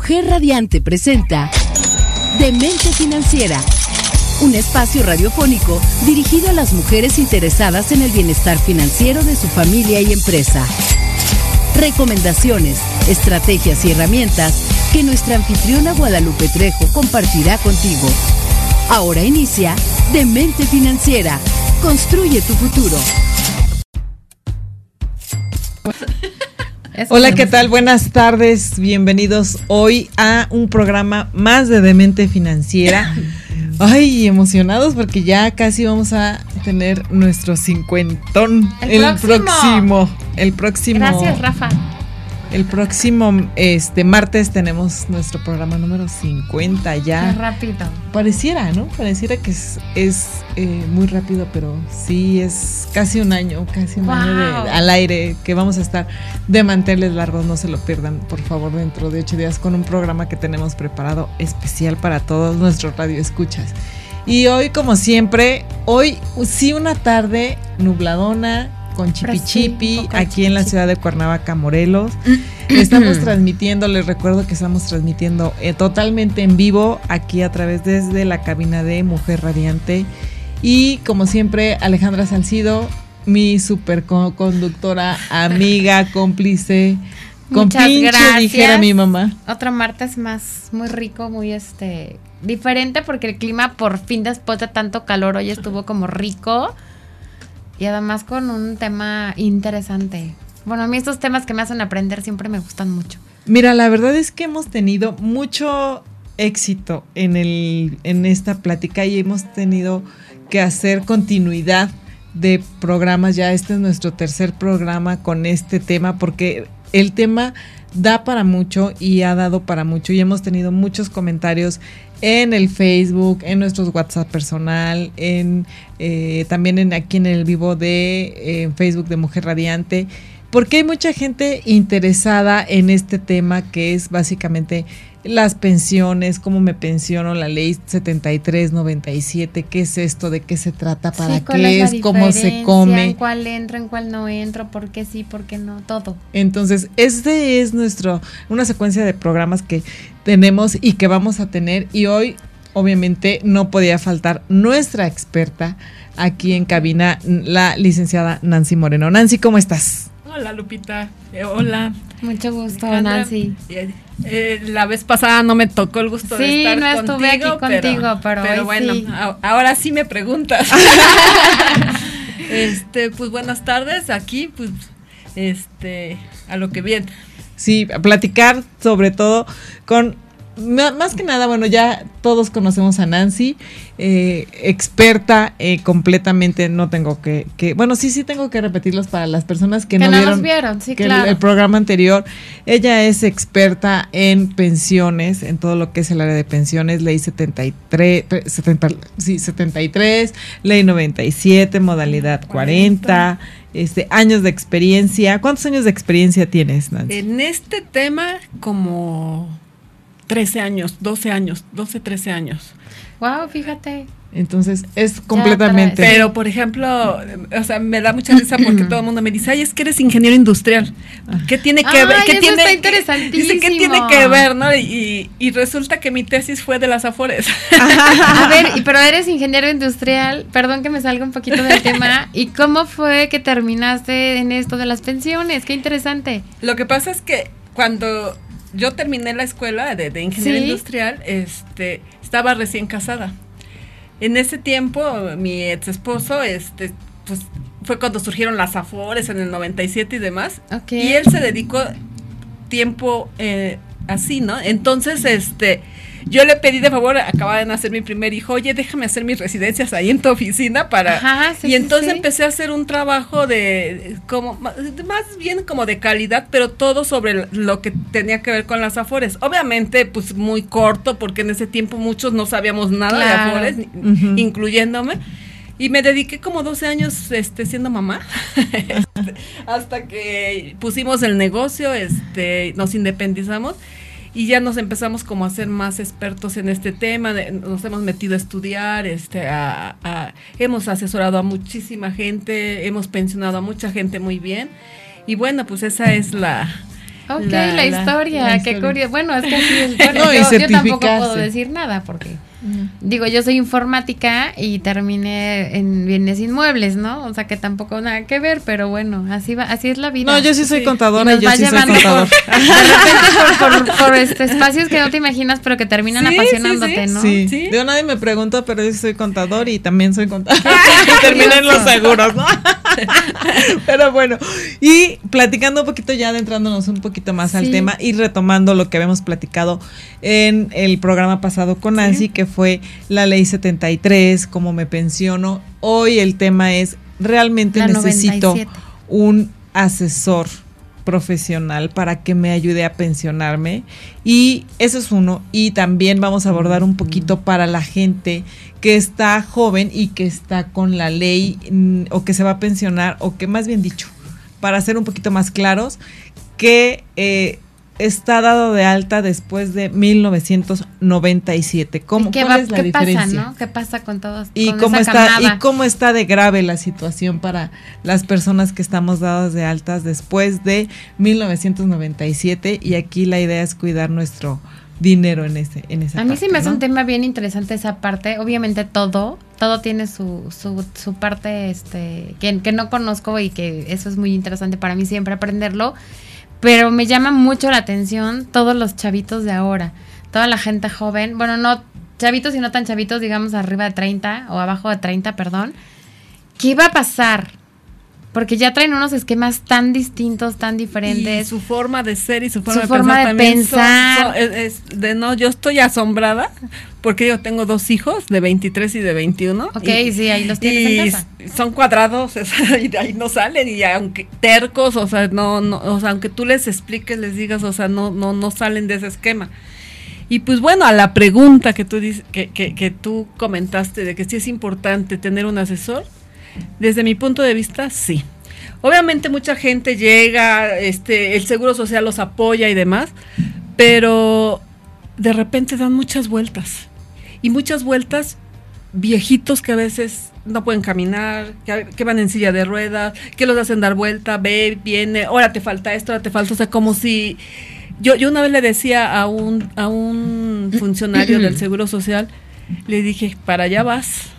Mujer Radiante presenta Demente Financiera, un espacio radiofónico dirigido a las mujeres interesadas en el bienestar financiero de su familia y empresa. Recomendaciones, estrategias y herramientas que nuestra anfitriona Guadalupe Trejo compartirá contigo. Ahora inicia Demente Financiera. Construye tu futuro. Hola, ¿qué tal? Buenas tardes. Bienvenidos hoy a un programa más de Demente Financiera. Ay, emocionados porque ya casi vamos a tener nuestro cincuentón. El, próximo. El próximo. Gracias, Rafa. El próximo este martes tenemos nuestro programa número 50 ya. Qué rápido. Pareciera, ¿no? Pareciera que es, es eh, muy rápido, pero sí es casi un año, casi un Wow. año de- al aire que vamos a estar de manteles largos. No se lo pierdan, por favor, dentro de ocho días con un programa que tenemos preparado especial para todos nuestros radioescuchas. Y hoy, como siempre, hoy sí una tarde nubladona con chipi chipi aquí en la ciudad de Cuernavaca, Morelos. Estamos transmitiendo, les recuerdo que estamos transmitiendo eh, totalmente en vivo aquí a través desde la cabina de Mujer Radiante. Y como siempre, Alejandra Salcido, mi super co- conductora, amiga, cómplice, Muchas compinche, gracias. dijera mi mamá. Otro martes más, muy rico, muy este diferente porque el clima por fin después de tanto calor hoy estuvo como rico y además con un tema interesante. Bueno, a mí estos temas que me hacen aprender siempre me gustan mucho. Mira, la verdad es que hemos tenido mucho éxito en, el, en esta plática y hemos tenido que hacer continuidad de programas. Ya este es nuestro tercer programa con este tema porque el tema da para mucho y ha dado para mucho y hemos tenido muchos comentarios en el Facebook, en nuestros WhatsApp personal, en eh, también en aquí en el vivo de eh, Facebook de Mujer Radiante, porque hay mucha gente interesada en este tema que es básicamente las pensiones, cómo me pensiono, la ley 7397, qué es esto, de qué se trata, para Sí, ¿cuál qué la es, cómo se come. En cuál entro, en cuál no entro, por qué sí, por qué no, todo. Entonces, este es nuestro, una secuencia de programas que tenemos y que vamos a tener. Y hoy, obviamente, no podía faltar nuestra experta aquí en cabina, la licenciada Nancy Moreno. Nancy, ¿cómo estás? Hola Lupita, Eh, hola. Mucho gusto, Alejandra. Nancy. Eh, eh, la vez pasada no me tocó el gusto de Sí, estar no estuve contigo, aquí contigo, pero hoy bueno, sí. a- ahora sí me preguntas. este, pues buenas tardes, aquí pues este a lo que viene. Sí, a platicar sobre todo con, más que nada, bueno, ya todos conocemos a Nancy, eh, experta eh, completamente, no tengo que, que, bueno, sí, sí tengo que repetirlos para las personas que, Que no no vieron, sí, que el- claro. el, programa anterior. Ella es experta en pensiones, en todo lo que es el área de pensiones, ley 73, tre- 70, sí, 73, ley 97, modalidad 40, este, años de experiencia. ¿Cuántos años de experiencia tienes, Nancy? En este tema como 13 años, 12 años, 12, 13 años. Wow, fíjate. Entonces, es completamente... Pero, por ejemplo, o sea, me da mucha risa porque todo el mundo me dice, ay, es que eres ingeniero industrial. ¿Qué tiene que Ay, ver? ¿Qué eso tiene, está qué- Dice, ¿qué tiene interesantísimo. que ver, no? Y, y resulta que mi tesis fue de las Afores. A ver, pero eres ingeniero industrial, perdón que me salga un poquito del tema. ¿Y cómo fue que terminaste en esto de las pensiones? Qué interesante. Lo que pasa es que cuando yo terminé la escuela de, de ingeniería Sí. industrial, este, estaba recién casada. En ese tiempo, mi ex esposo, este, pues, fue cuando surgieron las Afores en el 97 y demás. Ok. Y él se dedicó tiempo eh, así, ¿no? Entonces, este, yo le pedí de favor, acababa de nacer mi primer hijo, oye, déjame hacer mis residencias ahí en tu oficina para... Ajá, sí, y entonces sí. empecé a hacer un trabajo de, como, más bien como de calidad, pero todo sobre lo que tenía que ver con las afores. Obviamente, pues muy corto, porque en ese tiempo muchos no sabíamos nada Claro. de afores, incluyéndome. Y me dediqué como 12 años este, siendo mamá, Este, hasta que pusimos el negocio, este, nos independizamos y ya nos empezamos como a ser más expertos en este tema, de- nos hemos metido a estudiar, este, a- a- hemos asesorado a muchísima gente, hemos pensionado a mucha gente muy bien y bueno, pues esa es la, Ok, La- la, la- historia, qué curioso. Bueno, es que es. Bueno, No, yo, yo tampoco puedo decir nada porque, digo, yo soy informática y terminé en bienes inmuebles, ¿no? O sea que tampoco nada que ver, pero bueno, así va, así es la vida. No, yo sí soy Sí. contadora Y yo sí soy contador. por, de repente por, por- por, este, espacios que no te imaginas, pero que terminan Sí, apasionándote, sí. ¿no? Sí. Digo, nadie me pregunta, pero yo sí soy contador y también soy contador. y terminé en los seguros, ¿no? pero bueno, y platicando un poquito ya, adentrándonos un poquito más al tema y retomando lo que habíamos platicado en el programa pasado con Nancy, que fue la ley 73, cómo me pensiono. Hoy el tema es, realmente La necesito 97. un asesor profesional para que me ayude a pensionarme y eso es uno y también vamos a abordar un poquito para la gente que está joven y que está con la ley mm, o que se va a pensionar o que más bien dicho para ser un poquito más claros que eh, está dado de alta después de 1997 ¿Cómo, ¿Qué, ¿Cuál es la qué diferencia? pasa, no? ¿Qué pasa con todos? y con cómo esa está camada? y cómo está de grave la situación para las personas que estamos dadas de altas después de 1997 y aquí la idea es cuidar nuestro dinero en ese en esa A mí sí me hace ¿no? un tema bien interesante esa parte. Obviamente todo, todo tiene su, su, su parte este, que, que no conozco y que eso es muy interesante para mí siempre aprenderlo. Pero me llama mucho la atención todos los chavitos de ahora, toda la gente joven, bueno, no chavitos y no tan chavitos, digamos arriba de 30 o abajo de 30, perdón. ¿Qué va a pasar? Porque ya traen unos esquemas tan distintos, tan Y diferentes. su forma de ser y su forma, Su forma de son- pensar. son- es, es de no, yo estoy asombrada porque yo tengo dos hijos de 23 y de 21. Ok, y- sí, ahí los tienes en y casa. s- son cuadrados, sea, y de ahí no salen y aunque tercos, o sea, no, no, o sea, aunque tú les expliques, les digas, o sea, no, no, no salen de ese esquema. Y pues bueno, a la pregunta que tú dices, que, que, que tú comentaste de que sí es importante tener un asesor, desde mi punto de vista, sí. Obviamente mucha gente llega, este, el seguro social los apoya y demás, pero de repente dan muchas vueltas. Y muchas vueltas viejitos que a veces no pueden caminar, que, van en silla de ruedas, que los hacen dar vuelta, ve, viene, ahora te falta esto, ahora te falta, o sea, como si yo, yo una vez le decía a un, a un funcionario del Seguro Social, le dije, para allá vas.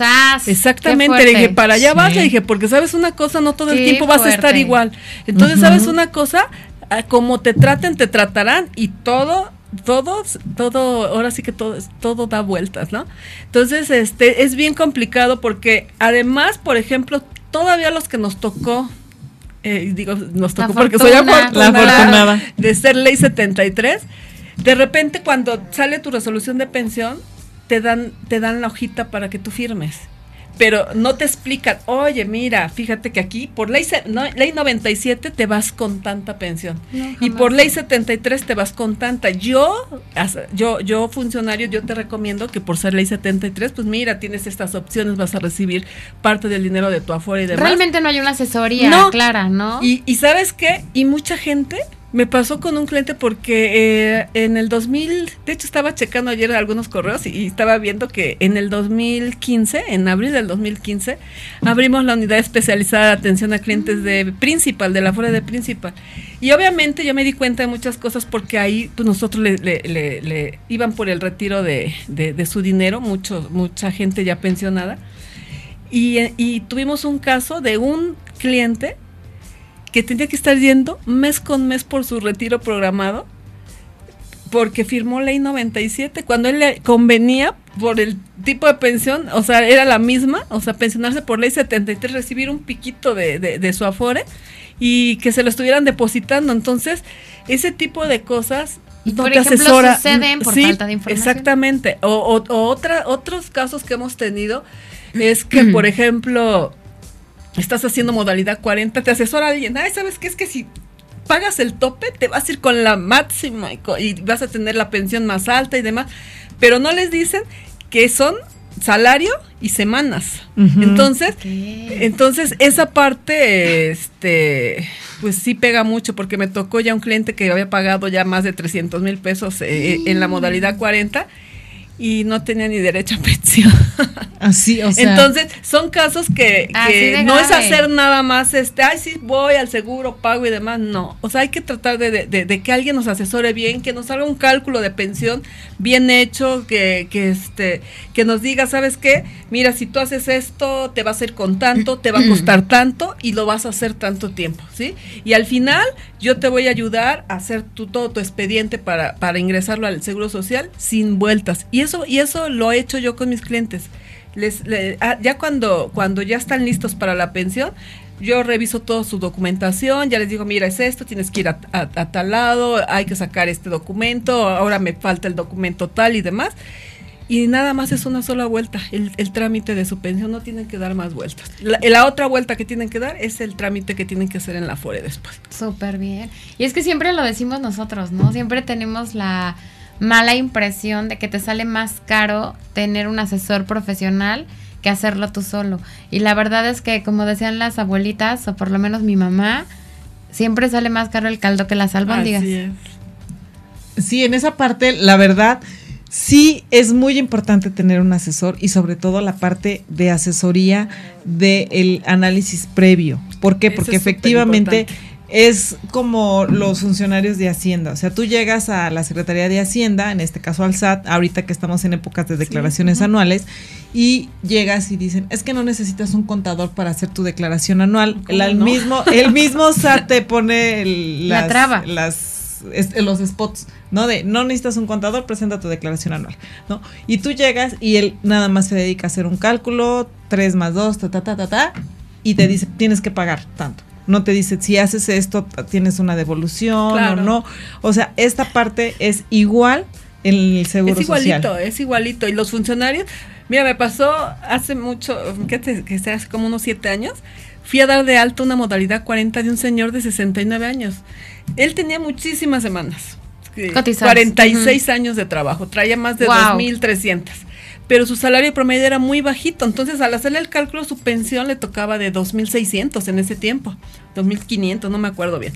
¡Sas! ¡Qué Exactamente, le dije, para allá vas, le dije, porque sabes una cosa, no todo el Qué tiempo vas a estar igual. Entonces, sabes una cosa, Ah, como te traten, te tratarán y todo, todos, todo, ahora sí que todo, todo da vueltas, ¿no? Entonces, este, es bien complicado porque además, por ejemplo, todavía los que nos tocó, eh, digo, nos La tocó porque soy afortunada, La afortunada. de ser ley 73, de repente cuando sale tu resolución de pensión, te dan, te dan la hojita para que tú firmes. Pero no te explican, oye, mira, fíjate que aquí por ley, no, ley 97 te vas con tanta pensión. No, y por ley 73 te vas con tanta. Yo, yo, yo funcionario, yo te recomiendo que por ser ley 73, pues mira, tienes estas opciones, vas a recibir parte del dinero de tu afuera y demás. Realmente no hay una asesoría No. clara, ¿no? Y, y sabes qué? Y mucha gente me pasó con un cliente porque eh, en el 2000, de hecho estaba checando ayer algunos correos y, estaba viendo que en el 2015, en abril del 2015, abrimos la unidad especializada de atención a clientes de Principal, de la fuera de Principal. Y obviamente yo me di cuenta de muchas cosas porque ahí pues, nosotros le, le- le- le iban por el retiro de, su dinero, mucho, mucha gente ya pensionada. Y, eh, y tuvimos un caso de un cliente que tenía que estar yendo mes con mes por su retiro programado porque firmó ley 97 cuando él le convenía por el tipo de pensión, o sea, era la misma, o sea, pensionarse por ley 73, recibir un piquito de, de, de su afore y que se lo estuvieran depositando. Entonces, ese tipo de cosas Y, no por te ejemplo, asesora. suceden por Sí, falta de información. Exactamente. O, o- o otra, otros casos que hemos tenido es que, por ejemplo, estás haciendo modalidad 40, te asesora alguien, ay, ¿sabes qué? Es que si pagas el tope, te vas a ir con la máxima y, vas a tener la pensión más alta y demás, pero no les dicen que son salario y semanas. Entonces, entonces esa parte, este, pues sí pega mucho porque me tocó ya un cliente que había pagado ya más de 300 mil pesos eh, en la modalidad 40 y no tenía ni derecho a pensión. Así, o sea. Entonces, son casos que, no es hacer nada más, este, ay, sí, voy al seguro, pago y demás, no. O sea, hay que tratar de, de- de- de que alguien nos asesore bien, que nos haga un cálculo de pensión bien hecho, que, que, este, que nos diga, ¿sabes qué? Mira, si tú haces esto, te va a hacer con tanto, te va a costar tanto y lo vas a hacer tanto tiempo, ¿sí? Y al final, yo te voy a ayudar a hacer tu, todo tu expediente para, para ingresarlo al seguro social sin vueltas. Y eso, y eso lo he hecho yo con mis clientes les, le- ah, ya cuando, cuando ya están listos para la pensión, yo reviso toda su documentación, ya les digo, mira, es esto, tienes que ir a, a- a tal lado, hay que sacar este documento, ahora me falta el documento tal y demás. Y nada más es una sola vuelta, el, el trámite de su pensión, no tienen que dar más vueltas. La, la otra vuelta que tienen que dar es el trámite que tienen que hacer en la FORE después. Súper bien. Y es que siempre lo decimos nosotros, ¿no? Siempre tenemos la mala impresión de que te sale más caro tener un asesor profesional que hacerlo tú solo. Y la verdad es que, como decían las abuelitas, o por lo menos mi mamá, siempre sale más caro el caldo que las albóndigas. Así es. Sí, en esa parte, la verdad, sí es muy importante tener un asesor y sobre todo la parte de asesoría del análisis previo. ¿Por qué? Eso Porque es efectivamente. Es como los funcionarios de Hacienda. O sea, tú llegas a la Secretaría de Hacienda, en este caso al SAT, ahorita que estamos en épocas de declaraciones anuales, y llegas y dicen, es que no necesitas un contador para hacer tu declaración anual. ¿Cómo El, no? mismo, el mismo SAT te pone el- La las, traba. las los spots, ¿no? De no necesitas un contador, presenta tu declaración anual, ¿no? Y tú llegas y él nada más se dedica a hacer un cálculo, 3 más 2, ta, ta, ta, ta, ta, y te dice, tienes que pagar tanto. No te dice, si haces esto, tienes una devolución Claro. o no. O sea, esta parte es igual en el seguro Es igualito, social. es igualito. Y los funcionarios, mira, me pasó hace mucho, ¿qué te, que sea, hace como unos siete años, fui a dar de alta una modalidad 40 de un señor de 69 años. Él tenía muchísimas semanas. Cotizadas. 46 años de trabajo, traía más de Wow. 2.300. Pero su salario promedio era muy bajito, entonces al hacerle el cálculo su pensión le tocaba de 2.600 en ese tiempo, 2.500, no me acuerdo bien.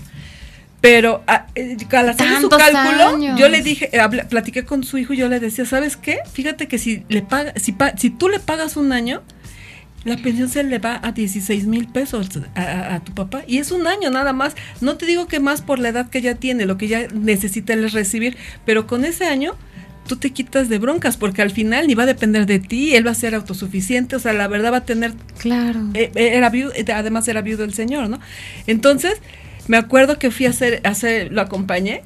Pero a- eh, al hacer su cálculo, años. yo le dije, eh, platiqué con su hijo y yo le decía, ¿sabes qué? Fíjate que si le paga, si, pa- si tú le pagas un año, la pensión se le va a 16 mil pesos a, a- a tu papá. Y es un año nada más. No te digo que más por la edad que ya tiene, lo que ya necesita es recibir, pero con ese año tú te quitas de broncas, porque al final ni va a depender de ti, él va a ser autosuficiente, o sea, la verdad va a tener Claro. eh, eh, era viudo, eh, además era viudo el señor, ¿no? Entonces, me acuerdo que fui a hacer, a hacer, lo acompañé.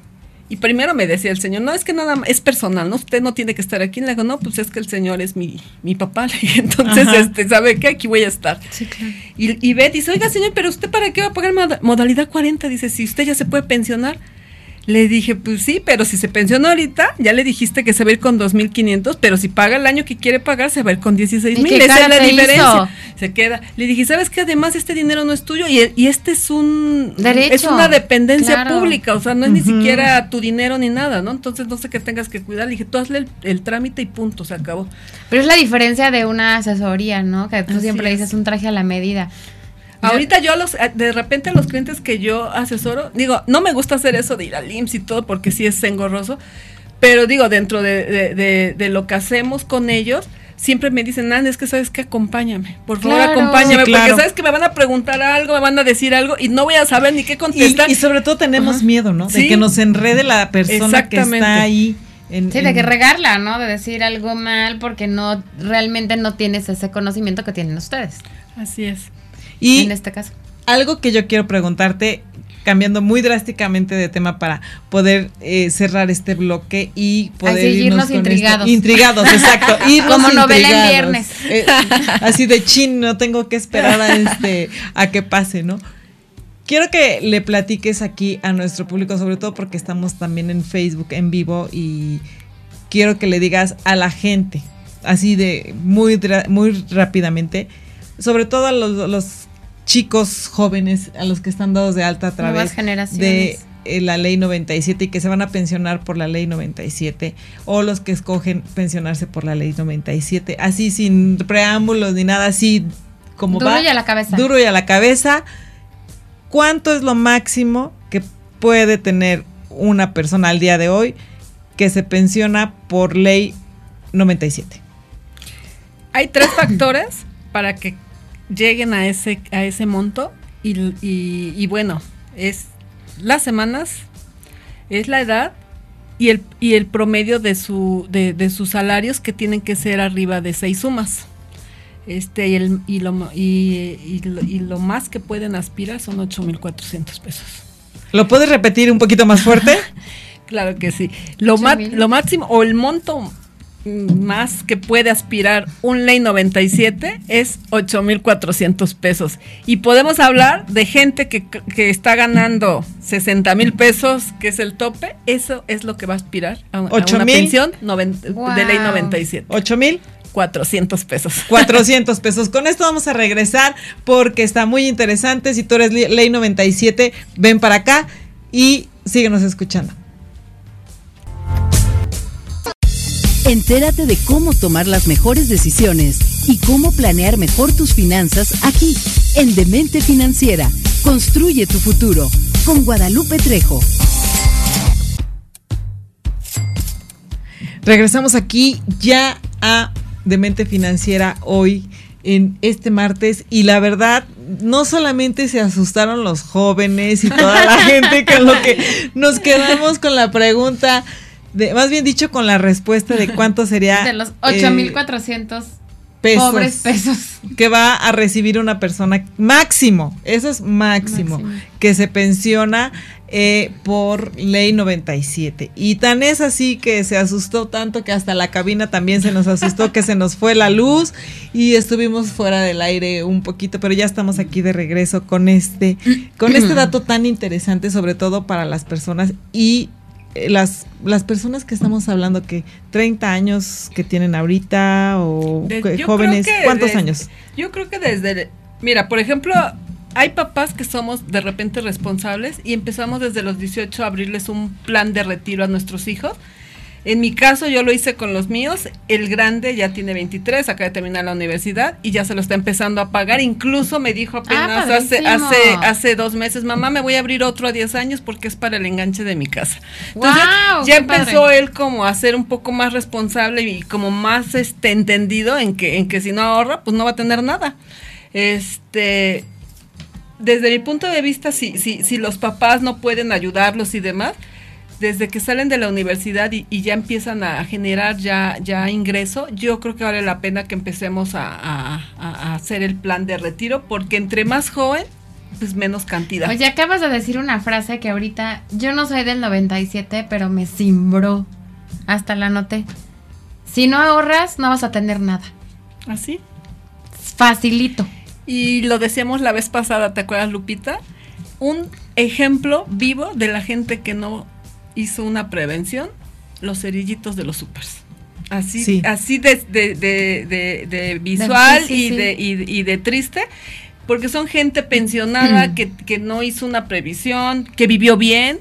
Y primero me decía el señor, no, es que nada más, es personal, ¿no? Usted no tiene que estar aquí. Le digo, no, pues es que el señor es mi, mi papá. Entonces, Ajá. este, ¿sabe qué? Aquí voy a estar. Sí, claro. Y, y Beth dice, oiga, señor, pero ¿usted para qué va a pagar moda- modalidad 40? Dice, si usted ya se puede pensionar. Le dije, pues sí, pero si se pensiona ahorita, ya le dijiste que se va a ir con 2.500, pero si paga el año que quiere pagar, se va a ir con 16 ¿Y mil. qué Esa cara es la diferencia. hizo? Se queda. Le dije, ¿sabes qué? Además, este dinero no es tuyo y, y este es un... Derecho. Es una dependencia Claro. pública, o sea, no es ni siquiera tu dinero ni nada, ¿no? Entonces, no sé qué tengas que cuidar. Le dije, tú hazle el, el trámite y punto, se acabó. Pero es la diferencia de una asesoría, ¿no? Que tú Así siempre es. dices un traje a la medida. Ahorita yo a los, a- de repente a los clientes que yo asesoro, digo, no me gusta hacer eso de ir al IMSS y todo porque sí es engorroso, pero digo, dentro de, de- de- de lo que hacemos con ellos, siempre me dicen, Nan, es que sabes que acompáñame, por favor Claro. acompáñame, Sí, claro. porque sabes que me van a preguntar algo, me van a decir algo y no voy a saber ni qué Y, contestar. y sobre todo tenemos Ajá. miedo, ¿no? De Sí. que nos enrede la persona que está ahí. En, Sí, de que regarla, ¿no? De decir algo mal porque no realmente no tienes ese conocimiento que tienen ustedes. Así es. Y en este caso. algo que yo quiero preguntarte, cambiando muy drásticamente de tema para poder eh, cerrar este bloque y poder Así, irnos irnos intrigados. esto. Intrigados, exacto. irnos Como novela en viernes. Eh, así de chin, no tengo que esperar a este a que pase, ¿no? Quiero que le platiques aquí a nuestro público, sobre todo porque estamos también en Facebook en vivo y quiero que le digas a la gente, así de muy, muy rápidamente, sobre todo a los, los chicos jóvenes, a los que están dados de alta a través de eh, la ley 97 y que se van a pensionar por la ley 97 o los que escogen pensionarse por la ley 97, así sin preámbulos ni nada, así como Duro va. y a la cabeza. Duro y a la cabeza. ¿Cuánto es lo máximo que puede tener una persona al día de hoy que se pensiona por ley 97? hay tres factores para que lleguen a ese, a ese monto y, y- y bueno, es las semanas, es la edad y el, y el promedio de, su, de, de sus salarios que tienen que ser arriba de seis sumas. Este, y, el, y, lo, y, y lo, y lo más que pueden aspirar son 8.400 pesos. ¿Lo puedes repetir un poquito más fuerte? Claro que sí. Lo, ma- lo máximo o el monto más que puede aspirar un ley 97 es 8.400 pesos. Y podemos hablar de gente que, que está ganando 60 mil pesos, que es el tope. Eso es lo que va a aspirar a, a ¿Ocho una mil? pensión noven- de ley Wow. 97. ¿Ocho mil? 400 pesos. 400 pesos. Con esto vamos a regresar porque está muy interesante. Si tú eres ley 97, ven para acá y síguenos escuchando. Entérate de cómo tomar las mejores decisiones y cómo planear mejor tus finanzas aquí, en Demente Financiera. Construye tu futuro con Guadalupe Trejo. Regresamos aquí ya a Demente Financiera hoy en este martes y la verdad no solamente se asustaron los jóvenes y toda la gente con lo que nos quedamos con la pregunta de más bien dicho con la respuesta de cuánto sería De los eh, 8,400 pesos pobres pesos. que va a recibir una persona máximo, eso es máximo, Máximo. que se pensiona eh, por ley 97. Y tan es así que se asustó tanto que hasta la cabina también se nos asustó, que se nos fue la luz y estuvimos fuera del aire un poquito, pero ya estamos aquí de regreso con este, con este dato tan interesante, sobre todo para las personas y eh, las, las personas que estamos hablando que 30 años que tienen ahorita o De- jóvenes, ¿cuántos desde- años? Yo creo que desde, mira, por ejemplo, hay papás que somos de repente responsables y empezamos desde los 18 a abrirles un plan de retiro a nuestros hijos. En mi caso yo lo hice con los míos, el grande ya tiene 23, acaba de terminar la universidad y ya se lo está empezando a pagar, incluso me dijo apenas hace, padrísimo. hace, hace dos meses, mamá me voy a abrir otro a 10 años porque es para el enganche de mi casa. Entonces ya empezó él como a ser un poco más responsable y como más este entendido en que, en que si no ahorra, pues no va a tener nada. Este, desde mi punto de vista, si, si, si los papás no pueden ayudarlos y demás, desde que salen de la universidad y, y ya empiezan a generar ya, ya ingreso, yo creo que vale la pena que empecemos a, a- a- hacer el plan de retiro, porque entre más joven, pues menos cantidad. Oye, acabas de decir una frase que ahorita yo no soy del 97, pero me cimbró. Hasta la noté. Si no ahorras, no vas a tener nada. Así. Facilito. Y lo decíamos la vez pasada, ¿te acuerdas, Lupita? Un ejemplo vivo de la gente que no hizo una prevención, los cerillitos de los supers. Así, Sí. así de, de- de- de- de visual Sí, sí, y, y, y de triste, porque son gente pensionada que, que no hizo una previsión, que vivió bien,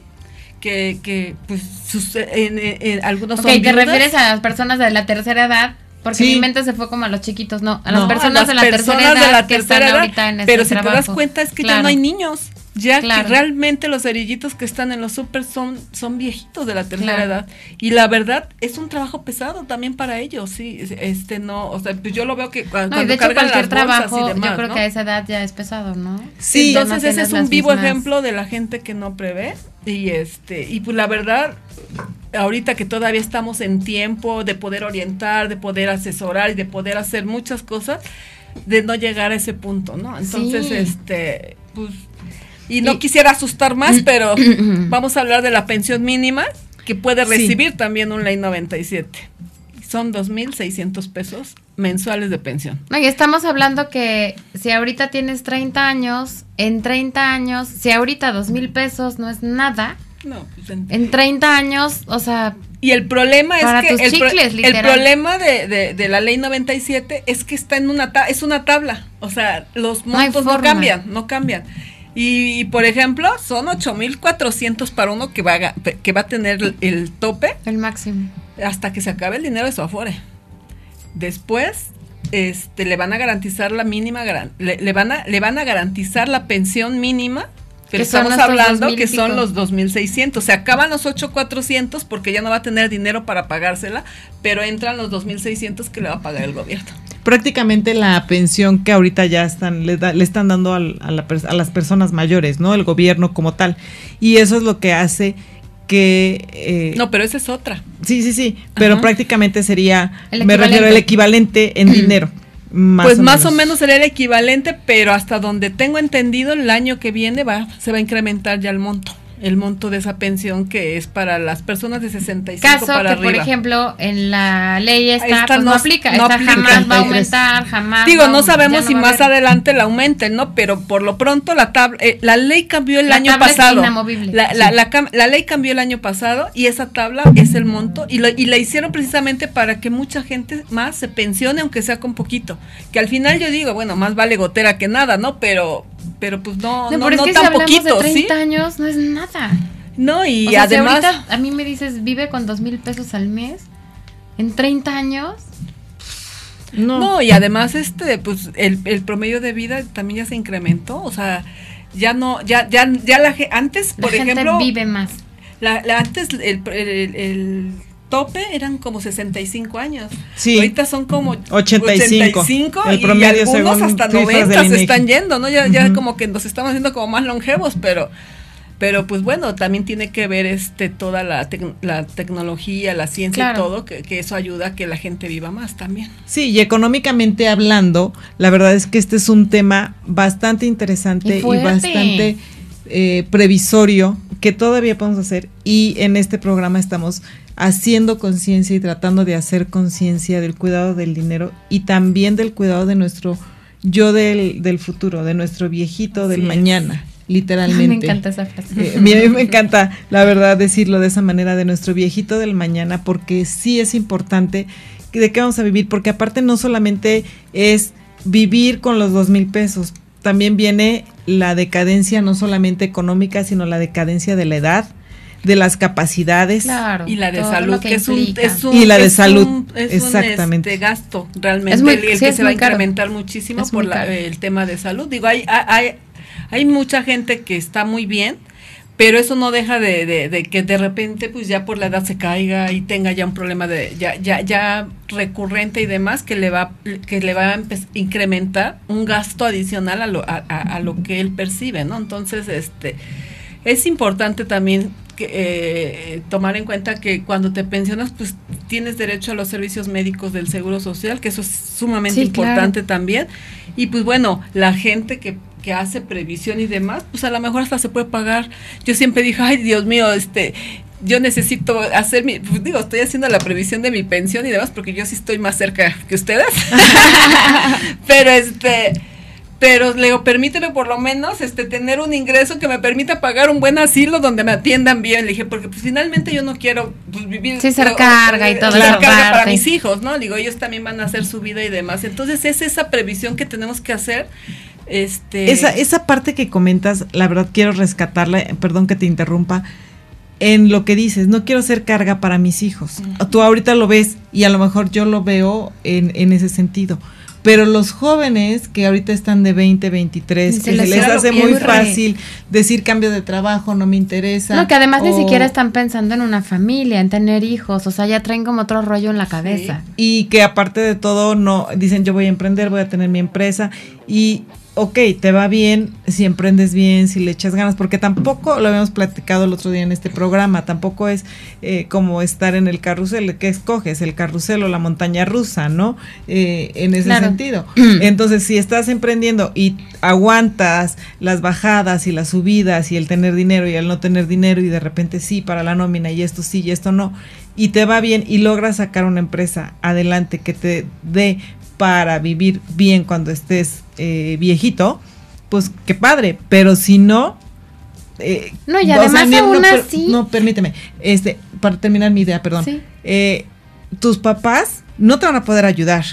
que, que pues sus, en, en- en- algunos Ok, son te viudas. refieres a las personas de la tercera edad. Porque Sí. mi mente se fue como a los chiquitos, no. A las personas a de la tercera personas edad de la que están edad, ahorita en ese Pero si te das cuenta es que ya no hay niños. Ya Claro. que realmente los cerillitos que están en los super son, son viejitos de la tercera Claro. edad. Y la verdad es un trabajo pesado también para ellos, sí. Este no, o sea, pues yo lo veo que cuando, No, y de hecho cargan cualquier las bolsas y trabajo, demás, yo creo ¿no? que a esa edad ya es pesado, ¿no? Sí, no Entonces ese es un vivo mismas- ejemplo de la gente que no prevé y este y pues la verdad ahorita que todavía estamos en tiempo de poder orientar, de poder asesorar y de poder hacer muchas cosas de no llegar a ese punto, ¿no? Entonces Sí. este pues y no Y- quisiera asustar más, pero vamos a hablar de la pensión mínima que puede Sí. recibir también un ley 97. Son 2.600 pesos mensuales de pensión. No, y estamos hablando que si ahorita tienes 30 años, en 30 años, si ahorita dos mil pesos no es nada, No, pues en- en 30 años, o sea, Y el problema es que tus el, pro- chicles, el literal. problema de, de- de la ley 97 es que está en una ta- es una tabla, o sea, los montos no, cambian, no cambian. Y, por ejemplo, son 8400 para uno que va a, que va a tener el, el tope el máximo. hasta que se acabe el dinero de su afore. Después este le van a garantizar la mínima le, le van a le van a garantizar la pensión mínima son estamos hablando 2000 que son los 2600 se acaban los 8400 porque ya no va a tener dinero para pagársela pero entran los 2600 que le va a pagar el gobierno prácticamente la pensión que ahorita ya están le, da- le están dando al- a, la a las personas mayores, ¿no? El gobierno como tal. Y eso es lo que hace que... eh, No, pero esa es otra. Sí, sí, sí, pero Ajá. prácticamente sería, El me refiero equivalente. equivalente en dinero. Más pues o más menos. o menos sería el equivalente, pero hasta donde tengo entendido, el año que viene va, se va a incrementar ya el monto. El monto de esa pensión que es para las personas de 65 Caso que, para por arriba. ejemplo, en la ley esta, Esta pues no, no- aplica. no esta aplica. jamás va a 33. aumentar, jamás. Digo, no sabemos si más adelante la aumenten, ¿no? Pero por lo pronto la tabla, eh, la ley cambió el La año tabla es pasado. inamovible. La, la, Sí. la ley cambió el año pasado y esa tabla es el monto y, lo- y la hicieron precisamente para que mucha gente más se pensione, aunque sea con poquito. Que al final yo digo, bueno, más vale gotera que nada, ¿no? Pero, pero pues no, No, no, pero es no que tan si poquito, de 30 ¿sí? años, no es nada. No, y o sea, si además. ahorita a mí me dices, vive con dos mil pesos al mes, en 30 años, No, No, y además este, pues el, el promedio de vida también ya se incrementó, o sea, ya no, ya, ya, ya la antes, la por gente ejemplo, vive más. la, la- antes el, el- el tope eran como 65 años. Sí. Ahorita son como 85. 85 El y promedio algunos según hasta cifras 90 del se están yendo, ¿no? Ya, ya como que nos estamos haciendo como más longevos, pero pero pues bueno, también tiene que ver este toda la, tec- la tecnología, la ciencia Claro. y todo, que, que eso ayuda a que la gente viva más también. Sí, y económicamente hablando, la verdad es que este es un tema bastante interesante Y y, bastante eh, previsorio que todavía podemos hacer y en este programa estamos haciendo conciencia y tratando de hacer conciencia del cuidado del dinero y también del cuidado de nuestro yo del, del futuro, de nuestro viejito del es. mañana, literalmente. Me encanta esa frase. Eh, a mí me encanta, la verdad, decirlo de esa manera, de nuestro viejito del mañana, porque sí es importante que- de qué vamos a vivir, porque aparte no solamente es vivir con los dos mil pesos, también viene la decadencia no solamente económica, sino la decadencia de la edad, de las capacidades. Claro. Y la de salud, que, es, un, es un- Y la de es salud, un- es exactamente. Un, este, gasto realmente, Es muy- el, el sí, que es se va a caro. incrementar muchísimo Es por la- el tema de salud. Digo, hay, hay, hay mucha gente que está muy bien, pero eso no deja de, de- de que de repente pues ya por la edad se caiga y tenga ya un problema de ya ya ya recurrente y demás que le va que le va a incrementar un gasto adicional a lo a, a- a lo que él percibe no entonces este es importante también que, eh, tomar en cuenta que cuando te pensionas pues tienes derecho a los servicios médicos del seguro social que eso es sumamente Sí, claro. importante también y pues bueno la gente que que hace previsión y demás, pues a lo mejor hasta se puede pagar. Yo siempre dije, ay Dios mío, este, yo necesito hacer mi, pues digo, estoy haciendo la previsión de mi pensión y demás, porque yo sí estoy más cerca que ustedes. pero este, pero le digo, permíteme por lo menos este tener un ingreso que me permita pagar un buen asilo donde me atiendan bien. Le dije, porque pues finalmente yo no quiero pues, vivir Sí, ser o- o- carga y toda ser carga para mis hijos, ¿no? Digo, ellos también van a hacer su vida y demás. Entonces es esa previsión que tenemos que hacer. Este Esa, esa parte que comentas, la verdad quiero rescatarla, perdón que te interrumpa, en lo que dices, no quiero ser carga para mis hijos. Tú ahorita lo ves y a lo mejor yo lo veo en, en ese sentido. Pero los jóvenes que ahorita están de 20, 23, Se que les se les hace muy re- fácil decir cambio de trabajo, no me interesa. No, que además ni siquiera están pensando en una familia, en tener hijos, o sea, ya traen como otro rollo en la cabeza. y que aparte de todo no dicen yo voy a emprender, voy a tener mi empresa y ok, te va bien si emprendes bien, si le echas ganas, porque tampoco lo habíamos platicado el otro día en este programa, tampoco es eh, como estar en el carrusel, ¿qué escoges? El carrusel o la montaña rusa, ¿no? Eh, en ese Claro. sentido. Entonces, si estás emprendiendo y aguantas las bajadas y las subidas y el tener dinero y el no tener dinero y de repente sí para la nómina y esto sí y esto no, y te va bien y logras sacar una empresa adelante que te dé para vivir bien cuando estés eh, viejito, pues qué padre, pero si no... eh, No, y sea, además ni- aún per- así- No, permíteme, este, para terminar mi idea, perdón. Sí. Eh, tus papás no te van a poder ayudar.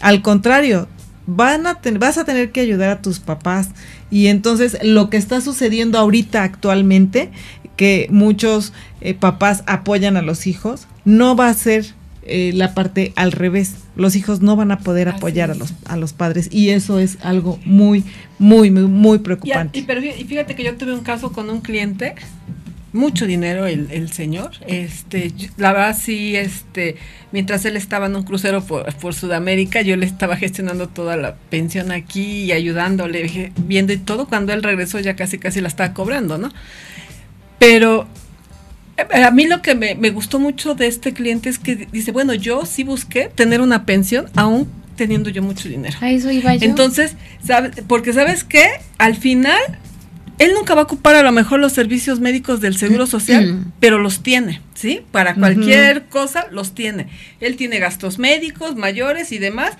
Al contrario, van a ten- vas a tener que ayudar a tus papás. Y entonces lo que está sucediendo ahorita actualmente, que muchos papás apoyan a los hijos, no va a ser eh, la parte al revés. Los hijos no van a poder apoyar a los, a los padres. Y eso es algo muy, muy, muy, muy Y, a- preocupante. y pero fíjate que yo tuve un caso con un cliente mucho dinero el, el señor. Este, la verdad sí, este, mientras él estaba en un crucero por, por Sudamérica, yo le estaba gestionando toda la pensión aquí y ayudándole, viendo y todo. Cuando él regresó ya casi casi la estaba cobrando, ¿no? Pero a mí lo que me, me gustó mucho de este cliente es que dice, bueno, yo sí busqué tener una pensión aún teniendo yo mucho dinero. A eso iba yo. Entonces, ¿sabe? porque sabes qué, al final, él nunca va a ocupar a lo mejor los servicios médicos del Seguro Social, Mm. pero los tiene, ¿sí? Para cualquier cosa los tiene. Él tiene gastos médicos mayores y demás,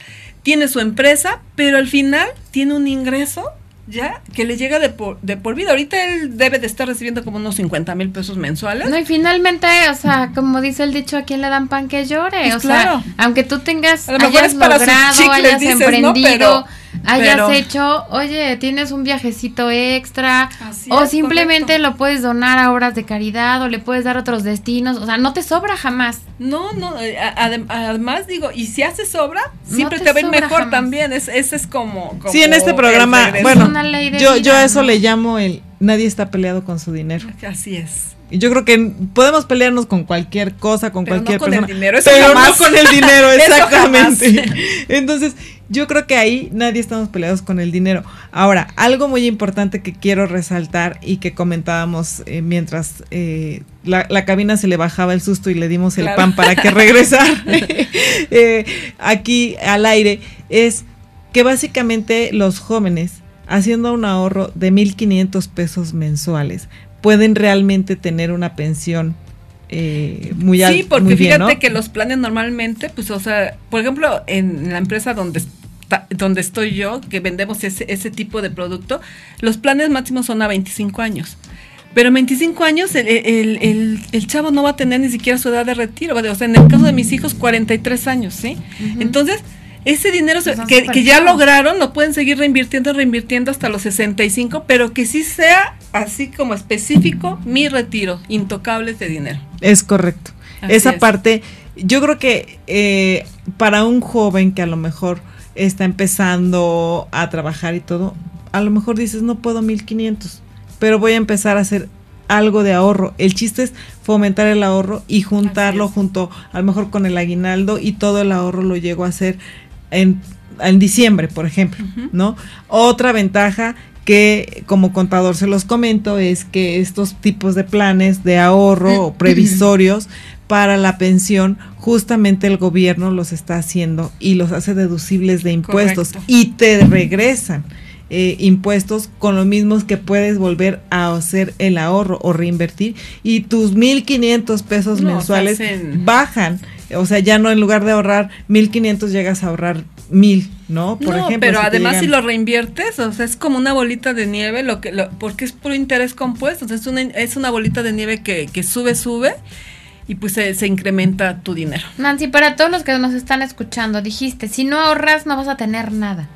tiene su empresa, pero al final tiene un ingreso ya que le llega de por, de por vida. Ahorita él debe de estar recibiendo como unos 50 mil pesos mensuales. No, y finalmente, o sea, como dice el dicho, ¿a quién le dan pan que llore? Pues o claro. sea, aunque tú tengas, A lo mejor hayas es para logrado, chicles, hayas dices, ¿no? emprendido, Pero- hayas pero- hecho, oye, tienes un viajecito extra, Así o es, simplemente correcto. lo puedes donar a obras de caridad, o le puedes dar a otros destinos, o sea, no te sobra jamás. No, no, eh, adem- además digo, y si haces obra, No siempre te te, sobra mejor jamás. también. Es, ese es como, como Sí, en este programa, bueno, Es una ley de yo, yo a eso ¿no? le llamo el nadie está peleado con su dinero. Así es. Yo creo que podemos pelearnos con cualquier cosa, con Pero no cualquier con el persona. dinero, eso pero jamás. no con el dinero, exactamente. Entonces, yo creo que ahí nadie estamos peleados con el dinero. Ahora, algo muy importante que quiero resaltar y que comentábamos eh, mientras eh, la, la cabina se le bajaba el susto y le dimos el Claro. pan para que regresara eh, aquí al aire, es que básicamente los jóvenes, haciendo un ahorro de 1.500 pesos mensuales, pueden realmente tener una pensión eh, muy alta. Sí, porque muy bien, fíjate ¿no? que los planes normalmente, pues, o sea, por ejemplo, en la empresa donde está- donde estoy yo, que vendemos ese, ese tipo de producto, los planes máximos son a 25 años. Pero en 25 años el, el- el- el chavo no va a tener ni siquiera su edad de retiro. O sea, en el caso de mis hijos, 43 años, ¿sí? Entonces, ese dinero se- Son que, ya lograron, lo pueden seguir reinvirtiendo, reinvirtiendo hasta los 65, pero que sí sea así como específico mi retiro, intocable de dinero. Es correcto. Así Esa es. parte, yo creo que eh, para un joven que a lo mejor está empezando a trabajar y todo, a lo mejor dices, no puedo 1500, pero voy a empezar a hacer algo de ahorro. El chiste es fomentar el ahorro y juntarlo junto, a lo mejor con el aguinaldo y todo el ahorro lo llego a hacer en, en diciembre, por ejemplo. ¿no? Otra ventaja que como contador se los comento es que estos tipos de planes de ahorro o previsorios para la pensión justamente el gobierno los está haciendo y los hace deducibles de impuestos Correcto. y te regresan eh, impuestos con los mismos que puedes volver a hacer el ahorro o reinvertir y tus 1.500 pesos No, mensuales hacen- bajan. O sea, ya no en lugar de ahorrar 1.500 llegas a ahorrar 1.000, ¿no? Por no, ejemplo. pero si además si lo reinviertes, o sea, es como una bolita de nieve, lo que, lo- porque es puro interés compuesto, o sea, es una, es una bolita de nieve que, que sube, sube y pues se, se incrementa tu dinero. Nancy, para todos los que nos están escuchando, dijiste, si no ahorras no vas a tener nada.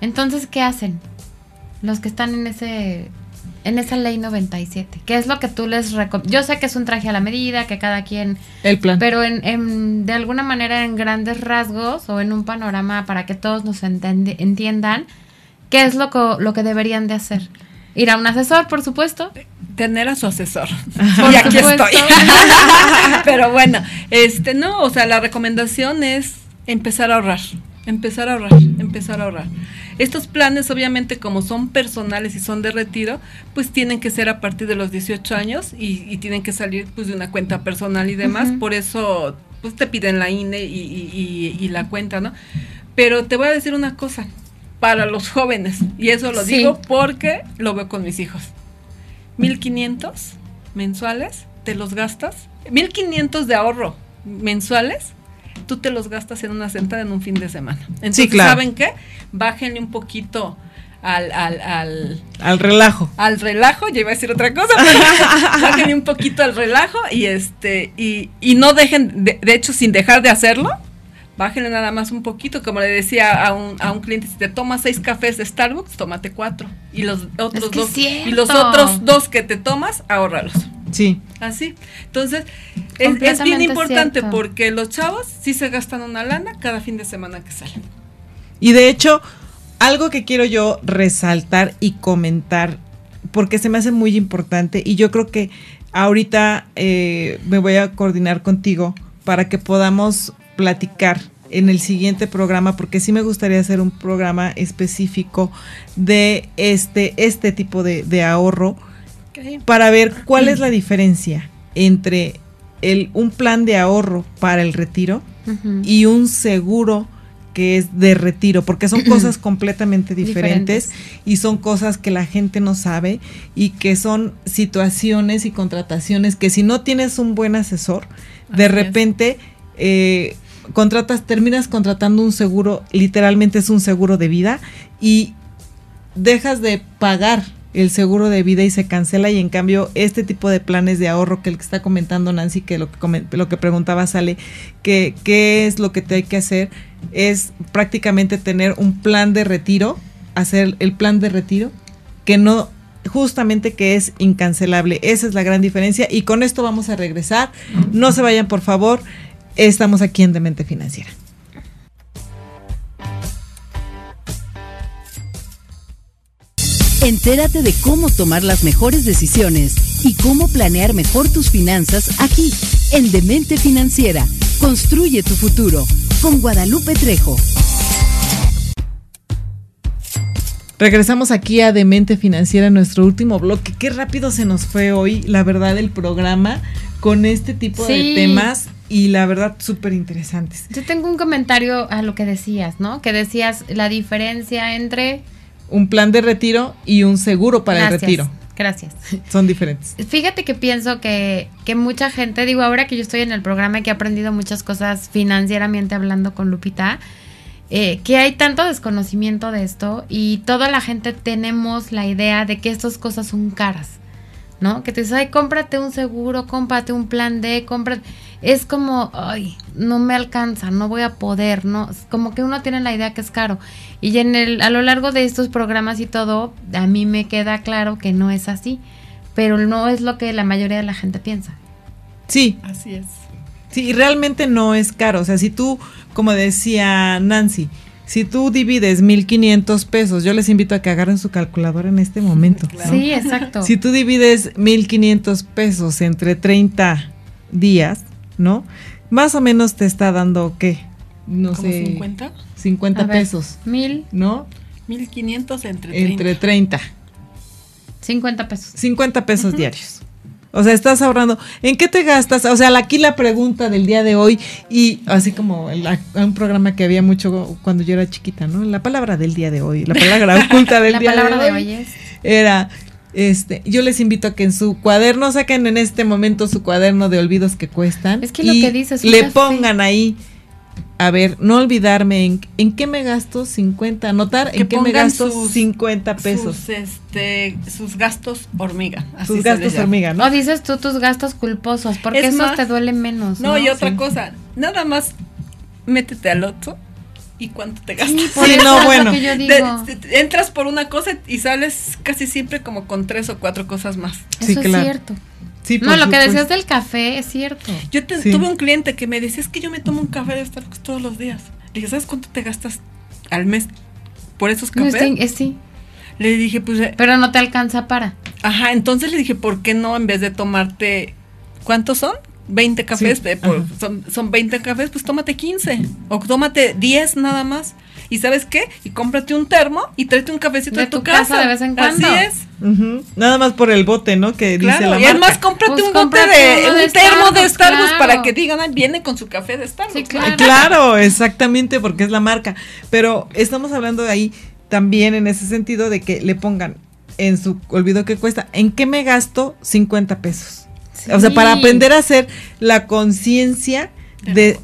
Entonces, ¿qué hacen? Los que están en ese en esa ley 97. ¿Qué es lo que tú les recomiendas? Yo sé que es un traje a la medida, que cada quien, el plan. pero en, en- de alguna manera en grandes rasgos o en un panorama para que todos nos entiendan, ¿qué es lo que, lo que deberían de hacer? Ir a un asesor, por supuesto. Tener a su asesor. Por y aquí supuesto. estoy. pero bueno, este no, o sea, la recomendación es empezar a ahorrar. Empezar a ahorrar, empezar a ahorrar. Estos planes, obviamente, como son personales y son de retiro, pues tienen que ser a partir de los 18 años y, y tienen que salir pues de una cuenta personal y demás. Por eso, pues te piden la INE y, y- y- y la cuenta, ¿no? Pero te voy a decir una cosa, para los jóvenes, y eso lo Sí. digo porque lo veo con mis hijos. 1500 mensuales, te los gastas. 1500 de ahorro mensuales, tú te los gastas en una sentada en un fin de semana. Entonces, claro. ¿saben qué? Bájenle un poquito al, al, al, Al relajo. al relajo, ya iba a decir otra cosa, pero bájenle un poquito al relajo y este, y, y no dejen, de, de hecho, sin dejar de hacerlo, bájenle nada más un poquito, como le decía a un, a un cliente, si te tomas seis cafés de Starbucks, tómate cuatro. Y los otros que dos, y los otros dos que te tomas, ahórralos. Sí. Así. Entonces, es, es bien importante cierto. porque los chavos sí se gastan una lana cada fin de semana que salen. Y de hecho, algo que quiero yo resaltar y comentar, porque se me hace muy importante y yo creo que ahorita eh, me voy a coordinar contigo para que podamos platicar en el siguiente programa, porque sí me gustaría hacer un programa específico de este, este tipo de, de ahorro para ver cuál es la diferencia entre el, un plan de ahorro para el retiro y un seguro que es de retiro, porque son cosas completamente diferentes, y son cosas que la gente no sabe y que son situaciones y contrataciones que si no tienes un buen asesor, de Así repente eh, contratas, terminas contratando un seguro, literalmente es un seguro de vida y dejas de pagar el seguro de vida y se cancela y en cambio este tipo de planes de ahorro que el que está comentando Nancy, que lo que, lo que preguntaba sale, que qué es lo que te hay que hacer es prácticamente tener un plan de retiro, hacer el plan de retiro que no justamente que es incancelable. Esa es la gran diferencia y con esto vamos a regresar. No se vayan, por favor. Estamos aquí en Demente Financiera. Entérate de cómo tomar las mejores decisiones y cómo planear mejor tus finanzas aquí, en Demente Financiera. Construye tu futuro con Guadalupe Trejo. Regresamos aquí a Demente Financiera, nuestro último bloque. Qué rápido se nos fue hoy, la verdad, el programa con este tipo de temas y la verdad súper interesantes. Yo tengo un comentario a lo que decías, ¿no? Que decías la diferencia entre... Un plan de retiro y un seguro para Gracias, el retiro. Gracias. Son diferentes. Fíjate que pienso que, que mucha gente, digo, ahora que yo estoy en el programa y que he aprendido muchas cosas financieramente hablando con Lupita, eh, que hay tanto desconocimiento de esto y toda la gente tenemos la idea de que estas cosas son caras, ¿no? Que te dices, ay, cómprate un seguro, cómprate un plan D, cómprate... Es como, ay, no me alcanza, no voy a poder, ¿no? Es como que uno tiene la idea que es caro. Y en el, a lo largo de estos programas y todo, a mí me queda claro que no es así pero no es lo que la mayoría de la gente piensa. Sí, Así es. sí, y realmente no es caro. O sea, si tú, como decía Nancy, si tú divides 1.500 pesos, yo les invito a que agarren su calculadora en este momento. Claro. ¿no? Sí, exacto. Si tú divides 1.500 pesos entre 30 días, ¿no? Más o menos te está dando, ¿qué? No ¿Como sé. 50? 50 A ver, pesos, Mil, ¿no? 1500 entre 30. Entre 30. cincuenta pesos. 50 pesos diarios. O sea, estás ahorrando. ¿En qué te gastas? O sea, aquí la pregunta del día de hoy, y así como el- un programa que había mucho cuando yo era chiquita, ¿no? La palabra del día de hoy, la palabra oculta del La día palabra de de hoy, hoy es. era, este, yo les invito a que en su cuaderno saquen en este momento su cuaderno de olvidos que cuestan. Es que lo y que dices, le pongan ahí. A ver, no olvidarme en, en qué me gasto 50, anotar Que en qué me gasto sus- 50 pesos. Sus, este, sus gastos hormiga. así Sus se gastos hormiga, ¿no? O dices tú tus gastos culposos, porque Es esos más- te duele menos. No, y otra Sí. cosa, nada más métete al otro y cuánto te gastas. Sí, por Sí, eso no, es lo bueno. que yo De- digo. de- entras por una cosa y sales casi siempre como con tres o cuatro cosas más. Sí, Eso claro. es cierto. Sí, No, lo que decías del café es cierto. Yo te- Sí. tuve un cliente que me decía, es que yo me tomo un café de Starbucks todos los días. Le dije, ¿sabes cuánto te gastas al mes por esos No, cafés? es- es- sí, Le dije, pues, eh, pero no te alcanza para. ajá, entonces le dije, ¿por qué no en vez de tomarte, ¿cuántos son? 20 cafés, Sí, eh, son, son 20 cafés, pues tómate 15 o tómate 10 nada más. ¿Y sabes qué? Y cómprate un termo y tráete un cafecito De a tu, tu casa de vez en cuando. Así es. Nada más por el bote, ¿no? Que dice la y marca. además cómprate Pues un bote cómprate de, un termo de Starbucks, claro. para que digan, "Ay, viene con su café de Starbucks. Claro. Claro, exactamente, porque es la marca. Pero estamos hablando de ahí también en ese sentido de que le pongan en su olvido que cuesta, ¿en qué me gasto 50 pesos? O sea, para aprender a hacer la conciencia De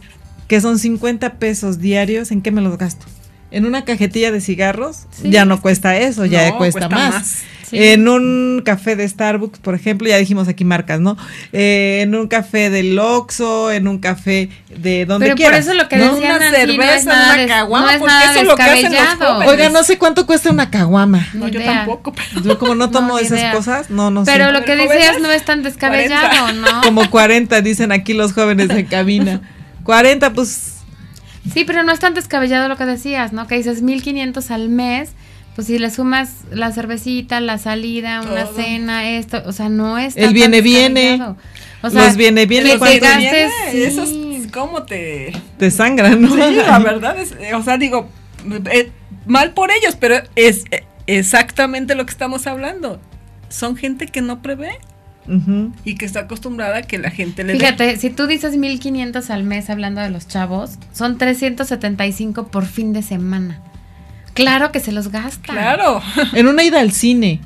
que son 50 pesos diarios, ¿en qué me los gasto? En una cajetilla de cigarros Sí. ya no cuesta eso, ya No, cuesta, cuesta más. más. Sí. En un café de Starbucks, por ejemplo, ya dijimos aquí marcas, ¿no? Eh, en un café del Oxxo, en un café de donde Pero quieras. por eso lo que ¿no? decía Una Nancy, no cerveza, es nada, una caguama, no es porque eso es lo que hacen los jóvenes. Oiga, no sé cuánto cuesta una caguama. No, yo idea. tampoco, pero Yo como no tomo No, esas idea. cosas, no, no Pero sé. lo que decías no es tan descabellado, ¿no? Como 40, dicen aquí los jóvenes en cabina. 40, pues Sí, pero no es tan descabellado lo que decías, ¿no? Que dices 1500 al mes, pues si le sumas la cervecita, la salida, una Todo. cena, esto, o sea, no es El viene, viene. O sea, Los viene, viene, cuando te gastes, Viene, Eso sí. es como te... Te sangra, ¿no? Sí, la verdad es, eh, o sea, digo, eh, mal por ellos, pero es eh, exactamente lo que estamos hablando. Son gente que no prevé Y que está acostumbrada a que la gente le dé. Fíjate, si tú dices 1500 al mes hablando de los chavos, son 375 por fin de semana. Claro que se los gasta. Claro. En una ida al cine.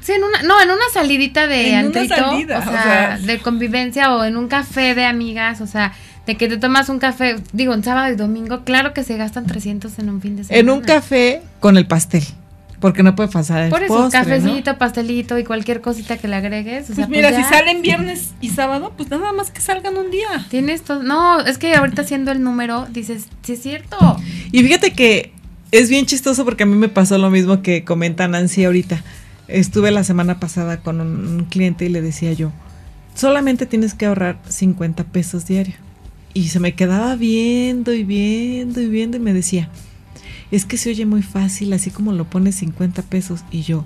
Sí, en una, no, en una salidita de En una salida, o, o sea, sea. de convivencia o en un café de amigas, o sea, de que te tomas un café, digo, en sábado y domingo, claro que se gastan 300 en un fin de semana. En un café con el pastel. Porque no puede pasar el Por eso, postre, ¿no? cafecito, pastelito y cualquier cosita que le agregues. O sea, Pues mira, pues si salen viernes y sábado, pues nada más que salgan un día. Tienes todo. No, es que ahorita haciendo el número, dices, sí es cierto. Y fíjate que es bien chistoso porque a mí me pasó lo mismo que comenta Nancy ahorita. Estuve la semana pasada con un, un cliente y le decía yo, solamente tienes que ahorrar 50 pesos diario. Y se me quedaba viendo y viendo y viendo y me decía, es que se oye muy fácil, así como lo pones 50 pesos. Y yo,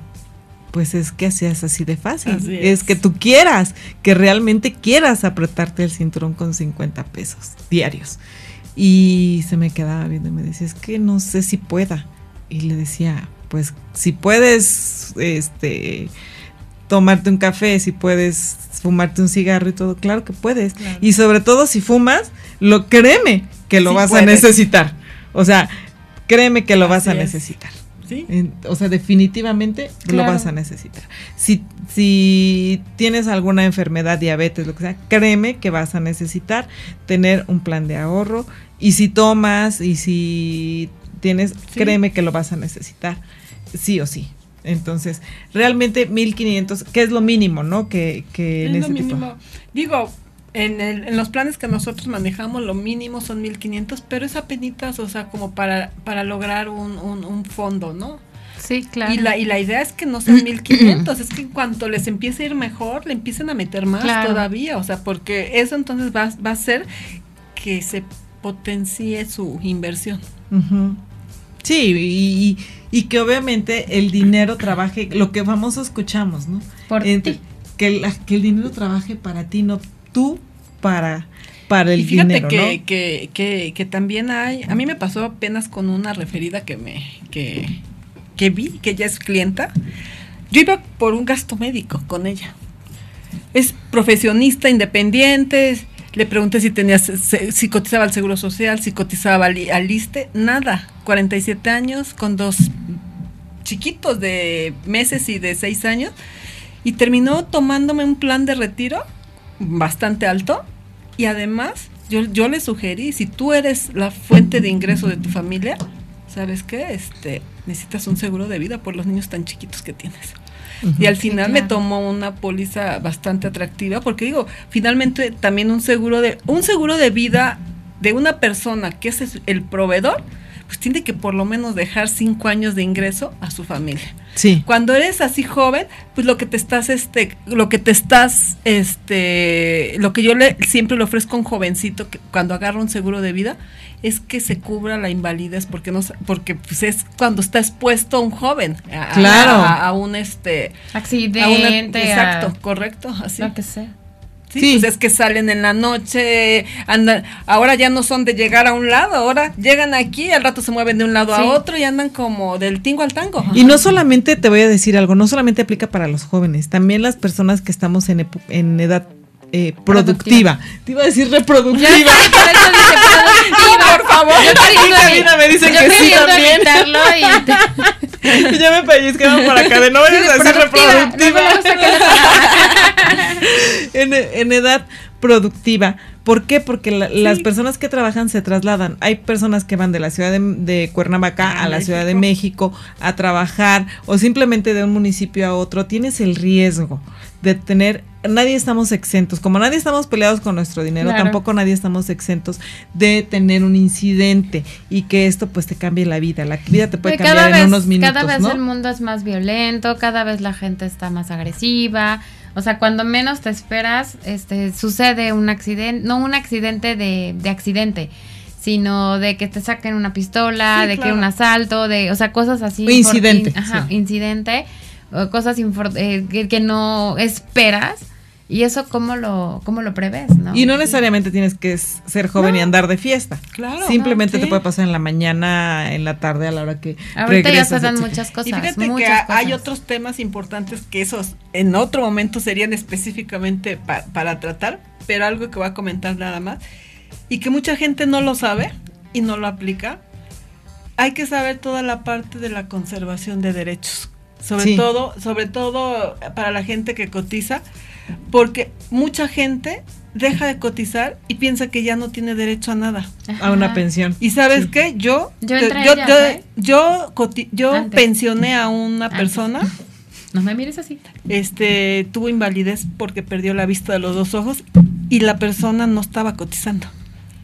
pues es que es así de fácil. Así es. es. que tú quieras, que realmente quieras apretarte el cinturón con 50 pesos diarios. Y se me quedaba viendo y me decía, es que no sé si pueda. Y le decía, pues si puedes, este, tomarte un café, si puedes fumarte un cigarro y todo, claro que puedes. Claro. Y sobre todo si fumas, lo créeme que lo Sí vas a necesitar. O sea, créeme que lo vas a necesitar. ¿Sí? O sea, definitivamente lo vas a necesitar. Si, si tienes alguna enfermedad, diabetes, lo que sea, créeme que vas a necesitar tener un plan de ahorro. Y si tomas y si tienes, Sí. créeme que lo vas a necesitar. Sí o sí. Entonces, realmente 1500, que es lo mínimo, ¿no? Que, que en Es lo ese tipo. mínimo. Digo, en, el- en los planes que nosotros manejamos, lo mínimo son 1500, pero es apenitas, o sea, como para, para lograr un, un, un fondo, ¿no? Sí, claro. Y, la, y la idea es que no sean 1500, es que en cuanto les empiece a ir mejor, le empiecen a meter más Claro. todavía, o sea, porque eso entonces va, va a hacer que se potencie su inversión. Sí, y, y- y que obviamente el dinero trabaje, lo que famoso escuchamos, ¿no? Por ti. Que, la- que el dinero trabaje para ti, no tú para, para el y fíjate dinero, que, ¿no? que, que, que también hay, a mí me pasó apenas con una referida que me, que, que vi, que ella es clienta. Yo iba por un gasto médico con ella. Es profesionista, independiente. Le pregunté si tenía, si cotizaba al Seguro Social, si cotizaba al, al ISSSTE. Nada. 47 años, con dos chiquitos de meses y de 6 años. Y terminó tomándome un plan de retiro bastante alto. Y además, yo, yo le sugerí, si tú eres la fuente de ingreso de tu familia, ¿sabes qué? Este, necesitas un seguro de vida por los niños tan chiquitos que tienes. Y al Sí, final me tomó una póliza bastante atractiva porque digo, finalmente también un seguro de un seguro de vida de una persona que es el proveedor, pues tiene que por lo menos dejar cinco años de ingreso a su familia. Sí. Cuando eres así joven, pues lo que te estás, este, lo que te estás, este, lo que yo le siempre le ofrezco a un jovencito que cuando agarra un seguro de vida es que se cubra la invalidez porque no, porque pues es cuando está expuesto un joven a, Claro. a, a un este, a una- Accidente. exacto, a- correcto, así. Lo que sea. Sí, Sí. pues es que salen en la noche, andan, ahora ya no son de llegar a un lado, ahora llegan aquí, al rato se mueven de un lado Sí. a otro y andan como del tingo al tango. Y no solamente, te voy a decir algo, no solamente aplica para los jóvenes, también las personas que estamos en, en edad eh, productiva. Te iba a decir reproductiva. Ya por productiva. favor. Yo Karina me dice yo que sí también. y te- ya me por acá de no vayas a decir reproductiva. No gusta que- en, en edad productiva. ¿Por qué? Porque la- las personas que trabajan se trasladan. Hay personas que van de la ciudad de, de Cuernavaca A a la ciudad de México. A trabajar o simplemente de un municipio a otro. Tienes el riesgo de tener, nadie estamos exentos, como nadie estamos peleados con nuestro dinero, Claro. tampoco nadie estamos exentos de tener un incidente y que esto pues te cambie la vida. La vida te puede Que cambiar en unos minutos, cada vez ¿no? el mundo es más violento, cada vez la gente está más agresiva. O sea, cuando menos te esperas, este, sucede un accidente, no un accidente de, de accidente, sino de que te saquen una pistola, Sí, de que claro. un asalto, de, o sea, cosas así. O incidente, in- ajá, sí. incidente, o cosas eh, que, que no esperas. Y eso, ¿cómo lo, cómo lo prevés, no? Y no necesariamente tienes que ser joven y andar de fiesta. Claro. Simplemente No, te puede pasar en la mañana, en la tarde, a la hora que Ahorita ya regresas, se dan muchas cosas. Y fíjate que hay otros temas importantes que esos en otro momento serían específicamente pa- para tratar, pero algo que voy a comentar nada más y que mucha gente no lo sabe y no lo aplica. Hay que saber toda la parte de la conservación de derechos, sobre Sí. todo, sobre todo para la gente que cotiza, porque mucha gente deja de cotizar y piensa que ya no tiene derecho a nada. A una pensión. Y sabes Sí. qué, yo Yo te- yo, ellas, yo, ¿eh? yo coti- yo Antes. pensioné a una Antes. persona No me mires así. este tuvo invalidez porque perdió la vista de los dos ojos y la persona no estaba cotizando,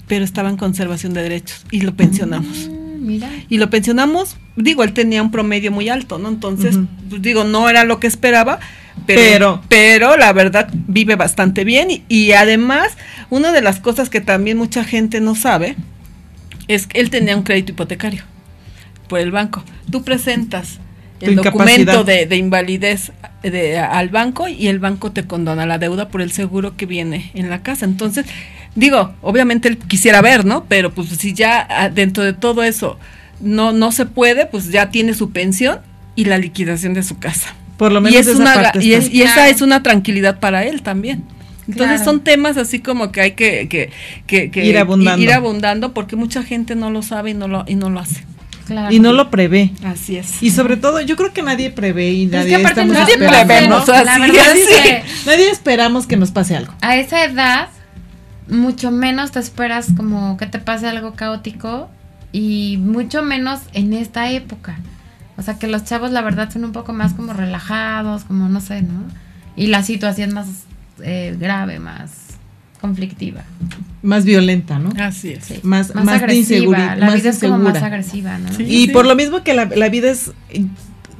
pero estaba en conservación de derechos y lo pensionamos. Mm, mira. Y lo pensionamos, digo, él tenía un promedio muy alto, ¿no? Entonces, pues, digo, no era lo que esperaba, pero, Pero- pero, la verdad vive bastante bien y, y además, una de las cosas que también mucha gente no sabe es que él tenía un crédito hipotecario por el banco. Tú presentas el documento de invalidez de- al banco y el banco te condona la deuda por el seguro que viene en la casa. Entonces, digo, obviamente él quisiera ver, ¿no? Pero pues si ya ah, dentro de todo eso no, no se puede, pues ya tiene su pensión y la liquidación de su casa. Por lo Y, menos es esa una, parte y, está. es- y esa es una tranquilidad para él también. Entonces Claro. son temas así como que hay que, que, que- que Ir abundando. ir abundando porque mucha gente no lo sabe y no lo, y no lo hace. Claro. Y no lo prevé. Así es. Y sobre todo, yo creo que nadie prevé y Pero es nadie que aparte estamos no Nadie esperando, prevemos, ¿no? así La verdad es es. que Nadie esperamos que nos pase algo. a esa edad, mucho menos te esperas como que te pase algo caótico y mucho menos en esta época. O sea, que los chavos la verdad son un poco más como relajados, como no sé, ¿no? Y la situación más eh, grave, más conflictiva. Más violenta, ¿no? Así es. Sí. Más- más, más de agresiva. La más vida es como más agresiva, ¿no? Sí. Y por lo mismo que la, la vida es,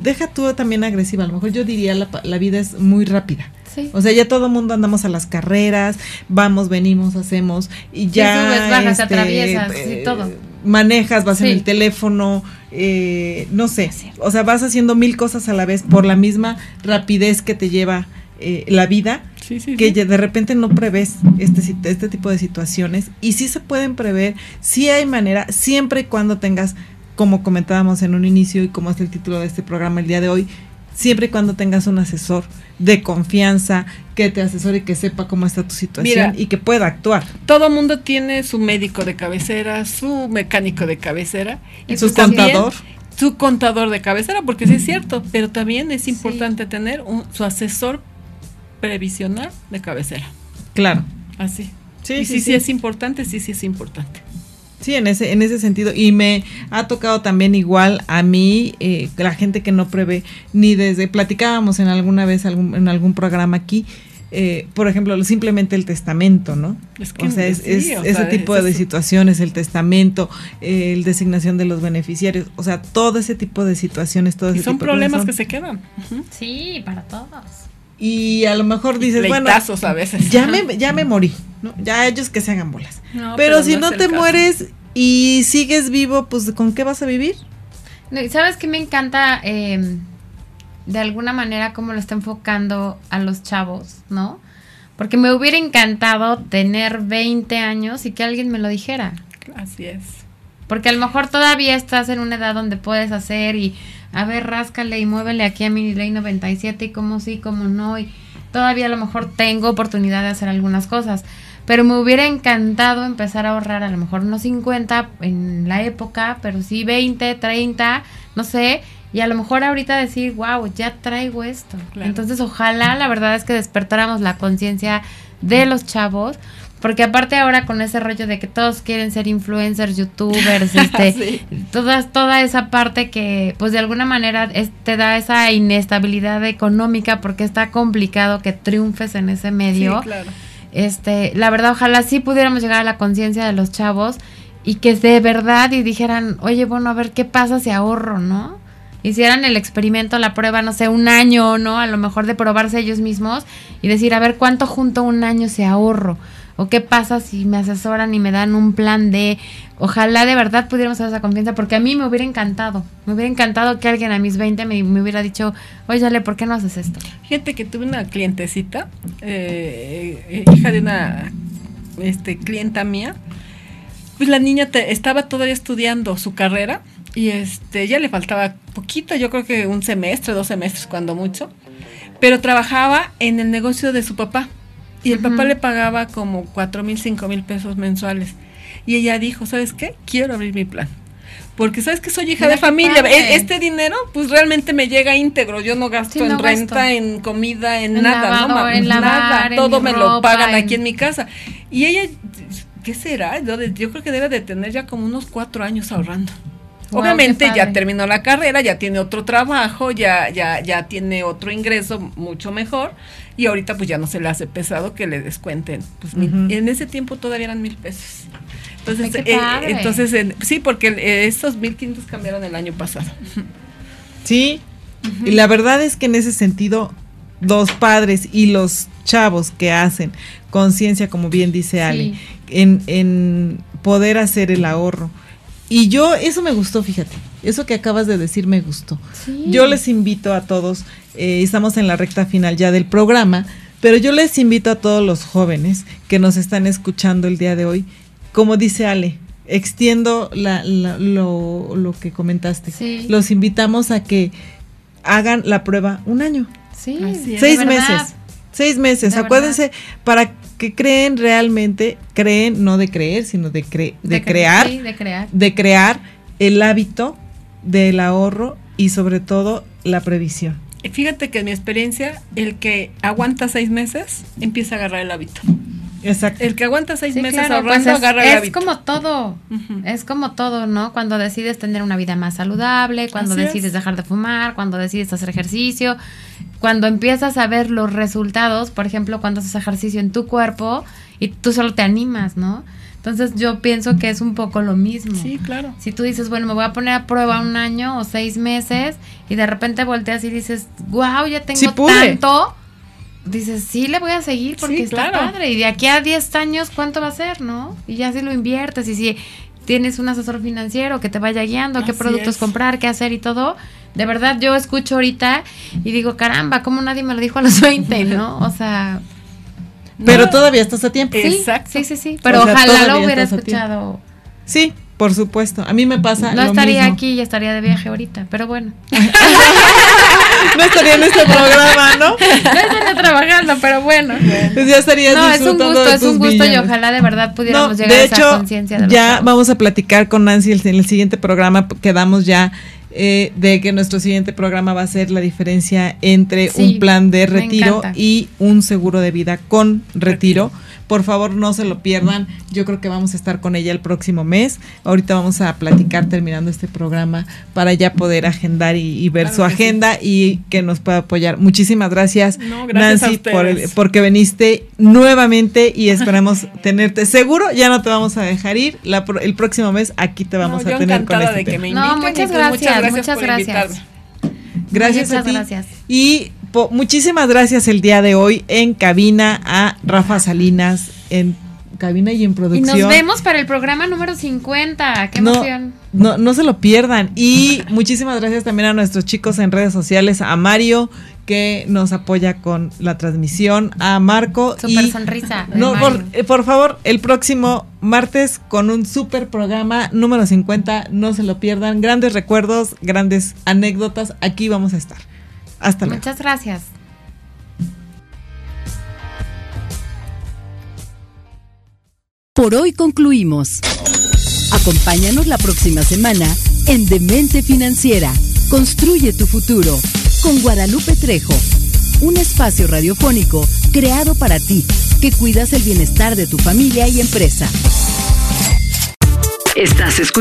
deja tú también agresiva, a lo mejor yo diría la, pa- la vida es muy rápida. Sí. O sea, ya todo el mundo andamos a las carreras, vamos, venimos, hacemos y ya subes, bajas, te este, atraviesas, sí, eh, todo. Manejas, vas en el teléfono, eh, no sé, o sea, vas haciendo mil cosas a la vez por la misma rapidez que te lleva eh, la vida Sí, sí, que sí. de repente no prevés este, este tipo de situaciones y sí se pueden prever, sí hay manera, siempre y cuando tengas, como comentábamos en un inicio y como es el título de este programa el día de hoy, siempre y cuando tengas un asesor de confianza que te asesore y que sepa cómo está tu situación Mira. y que pueda actuar. Todo mundo tiene su médico de cabecera, su mecánico de cabecera y Su pues también contador. Su contador de cabecera, porque sí es cierto, pero también es importante tener un- su asesor previsional de cabecera. Claro. Así. Sí, y sí, sí, sí, sí. es importante, sí, sí es importante. Sí, en ese, en ese sentido. Y me ha tocado también igual a mí, eh, la gente que no prevé, ni desde, platicábamos en alguna vez algún, en algún programa aquí, eh, por ejemplo, simplemente el testamento, ¿no? Es que o sea, es, sí, es o ese sea, tipo es de eso. situaciones, el testamento, eh, el designación de los beneficiarios, o sea, todo ese tipo de situaciones, todo Y ese son tipo de problemas cosas que son- se quedan. Sí, para todos. Y a lo mejor dices, bueno, a veces. ya me, ya me morí, ¿no? Ya ellos que se hagan bolas. No, pero, si no te caso. mueres y sigues vivo, pues ¿con qué vas a vivir? No, y ¿Sabes qué me encanta? eh, de alguna manera cómo lo está enfocando a los chavos, ¿no? Porque me hubiera encantado tener 20 años y que alguien me lo dijera. Así es. Porque a lo mejor todavía estás en una edad donde puedes hacer y, a ver, ráscale y muévele aquí a mi ley 97 y cómo sí, cómo no. Y todavía a lo mejor tengo oportunidad de hacer algunas cosas. Pero me hubiera encantado empezar a ahorrar a lo mejor no 50 en la época, pero sí 20, 30, no sé. Y a lo mejor ahorita decir, wow, ya traigo esto. Claro. Entonces ojalá la verdad es que despertáramos la conciencia de los chavos. Porque aparte ahora con ese rollo de que todos quieren ser influencers, youtubers, este, Sí. todas, toda esa parte que pues de alguna manera es- te da esa inestabilidad económica porque está complicado que triunfes en ese medio. Sí, claro. Este, la verdad, ojalá sí pudiéramos llegar a la conciencia de los chavos y que de verdad y dijeran, oye, bueno, a ver qué pasa si ahorro, ¿no? Hicieran el experimento, la prueba, no sé, un año, ¿no? A lo mejor de probarse ellos mismos y decir, a ver cuánto junto un año se ahorro. O qué pasa si me asesoran y me dan un plan de, ojalá de verdad pudiéramos hacer esa confianza, porque a mí me hubiera encantado, me hubiera encantado que alguien a mis 20 me, hubiera dicho, oye, Ale, ¿por qué no haces esto? Gente que tuve una clientecita, eh, eh, hija de una este, clienta mía, pues la niña te, estaba todavía estudiando su carrera y este ya le faltaba poquito, yo creo que un semestre, dos semestres cuando mucho, pero trabajaba en el negocio de su papá y el papá le pagaba como cuatro mil, cinco mil pesos mensuales. Y ella dijo, ¿sabes qué? Quiero abrir mi plan. Porque sabes que soy hija de familia. E, este dinero, pues realmente me llega íntegro. Yo no gasto en renta, en comida, en, nada, ¿no? En nada. Todo me lo pagan aquí en mi casa. Y ella, ¿qué será? Yo, yo creo que debe de tener ya como unos cuatro años ahorrando. Obviamente ya terminó la carrera, ya tiene otro trabajo, ya, ya, ya tiene otro ingreso mucho mejor y ahorita pues ya no se le hace pesado que le descuenten. Pues en ese tiempo todavía eran mil pesos. Entonces, eh, entonces sí, porque eh, estos mil quintos cambiaron el año pasado. Sí, y la verdad es que en ese sentido los padres y los chavos que hacen conciencia, como bien dice Ale, en, en poder hacer el ahorro y yo, eso me gustó, fíjate, eso que acabas de decir me gustó. Yo les invito a todos, eh, estamos en la recta final ya del programa, pero yo les invito a todos los jóvenes que nos están escuchando el día de hoy, como dice Ale, extiendo la, lo, lo, que comentaste. Los invitamos a que hagan la prueba un año. Sí, seis meses. Seis meses. Acuérdense, para que creen realmente, creen no de creer, sino de, de, crear, de crear, de crear el hábito del ahorro y sobre todo la previsión. Fíjate que en mi experiencia, el que aguanta seis meses empieza a agarrar el hábito. Exacto. El que aguanta seis meses ahorrando pues agarra el hábito. Es como todo, es como todo, ¿no? Cuando decides tener una vida más saludable, cuando decides dejar de fumar, cuando decides hacer ejercicio, cuando empiezas a ver los resultados, por ejemplo, cuando haces ejercicio en tu cuerpo y tú solo te animas, ¿no? Entonces yo pienso que es un poco lo mismo. Sí, claro. Si tú dices, bueno, me voy a poner a prueba un año o seis meses y de repente volteas y dices, wow, ya tengo tanto, dices, sí, le voy a seguir porque está padre. Y de aquí a 10 años, ¿cuánto va a ser, no? Y ya si lo inviertes y si tienes un asesor financiero que te vaya guiando, qué productos comprar, qué hacer y todo, de verdad, yo escucho ahorita y digo, caramba, ¿cómo nadie me lo dijo a los 20, no? O sea... Pero todavía estás a tiempo. Sí, Exacto. sí, sí, sí. Pero ojalá lo hubiera escuchado. Sí, por supuesto. A mí me pasa. No estaría aquí y estaría de viaje ahorita, pero bueno. no estaría en este programa, ¿no? No estaría trabajando, pero bueno. Pues ya estaría No, es un gusto, es un gusto y ojalá de verdad pudiéramos llegar a esa conciencia de Ya vamos a platicar con Nancy en el siguiente programa. Quedamos ya eh, de que nuestro siguiente programa va a ser la diferencia entre un plan de retiro y un seguro de vida con retiro. Por favor, no se lo pierdan. Yo creo que vamos a estar con ella el próximo mes. Ahorita vamos a platicar terminando este programa para ya poder agendar y, ver su agenda y que nos pueda apoyar. Muchísimas gracias, Nancy, por porque viniste nuevamente y esperamos tenerte. Seguro ya no te vamos a dejar ir. el próximo mes aquí te vamos a tener con este de que me no, muchas gracias, muchas gracias. Gracias a ti. Gracias. Y muchísimas gracias el día de hoy en cabina a Rafa Salinas en cabina y en producción. Y nos vemos para el programa número 50. ¡Qué emoción! No, no se lo pierdan. Y muchísimas gracias también a nuestros chicos en redes sociales, a Mario, que nos apoya con la transmisión, a Marco. Super sonrisa. No, eh, por, favor, el próximo martes con un super programa número 50. No se lo pierdan. Grandes recuerdos, grandes anécdotas. Aquí vamos a estar. Hasta luego. Muchas gracias. Por hoy concluimos. Acompáñanos la próxima semana en Demente Financiera. Construye tu futuro con Guadalupe Trejo. Un espacio radiofónico creado para ti, que cuidas el bienestar de tu familia y empresa. Estás escuchando.